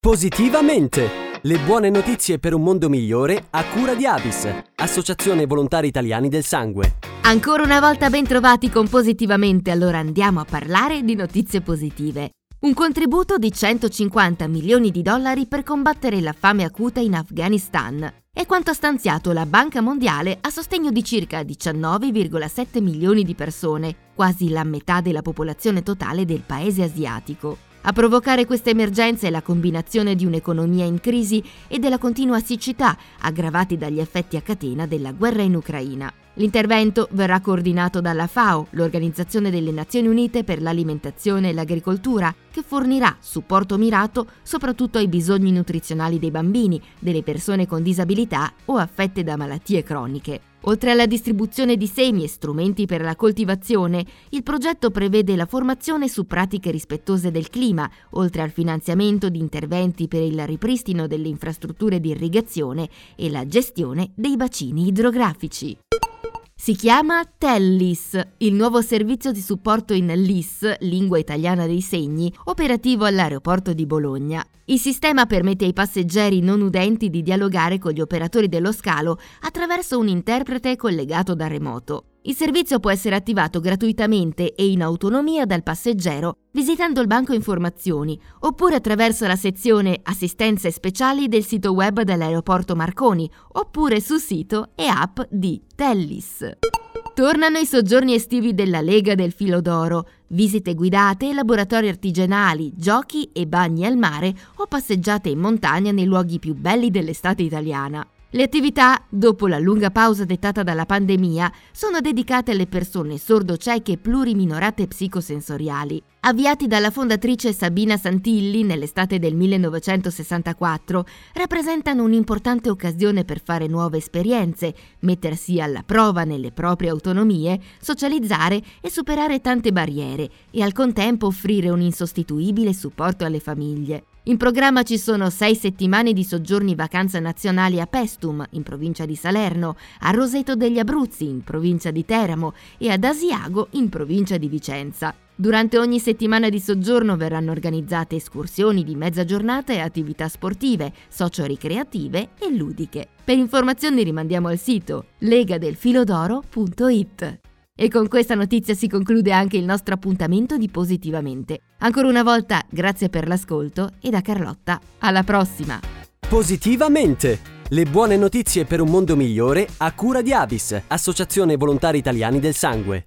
Positivamente! Le buone notizie per un mondo migliore a cura di Avis, Associazione Volontari Italiani del Sangue. Ancora una volta ben trovati con Positivamente, allora andiamo a parlare di notizie positive. Un contributo di 150 milioni di dollari per combattere la fame acuta in Afghanistan. È quanto ha stanziato la Banca Mondiale a sostegno di circa 19,7 milioni di persone, quasi la metà della popolazione totale del paese asiatico. A provocare questa emergenza è la combinazione di un'economia in crisi e della continua siccità, aggravati dagli effetti a catena della guerra in Ucraina. L'intervento verrà coordinato dalla FAO, l'Organizzazione delle Nazioni Unite per l'Alimentazione e l'Agricoltura, che fornirà supporto mirato soprattutto ai bisogni nutrizionali dei bambini, delle persone con disabilità o affette da malattie croniche. Oltre alla distribuzione di semi e strumenti per la coltivazione, il progetto prevede la formazione su pratiche rispettose del clima, oltre al finanziamento di interventi per il ripristino delle infrastrutture di irrigazione e la gestione dei bacini idrografici. Si chiama Tellis, il nuovo servizio di supporto in LIS, lingua italiana dei segni, operativo all'aeroporto di Bologna. Il sistema permette ai passeggeri non udenti di dialogare con gli operatori dello scalo attraverso un interprete collegato da remoto. Il servizio può essere attivato gratuitamente e in autonomia dal passeggero visitando il banco informazioni oppure attraverso la sezione Assistenze speciali del sito web dell'aeroporto Marconi oppure sul sito e app di Tellis. Tornano i soggiorni estivi della Lega del Filo d'Oro, visite guidate, laboratori artigianali, giochi e bagni al mare o passeggiate in montagna nei luoghi più belli dell'estate italiana. Le attività, dopo la lunga pausa dettata dalla pandemia, sono dedicate alle persone sordo-cieche pluriminorate psicosensoriali. Avviati dalla fondatrice Sabina Santilli nell'estate del 1964, rappresentano un'importante occasione per fare nuove esperienze, mettersi alla prova nelle proprie autonomie, socializzare e superare tante barriere e al contempo offrire un insostituibile supporto alle famiglie. In programma ci sono sei settimane di soggiorni vacanza nazionali a Pestum, in provincia di Salerno, a Roseto degli Abruzzi, in provincia di Teramo, e ad Asiago, in provincia di Vicenza. Durante ogni settimana di soggiorno verranno organizzate escursioni di mezza giornata e attività sportive, socio-ricreative e ludiche. Per informazioni rimandiamo al sito legadelfilodoro.it. E con questa notizia si conclude anche il nostro appuntamento di Positivamente. Ancora una volta, grazie per l'ascolto e da Carlotta, alla prossima! Positivamente! Le buone notizie per un mondo migliore a cura di Avis, Associazione Volontari Italiani del Sangue.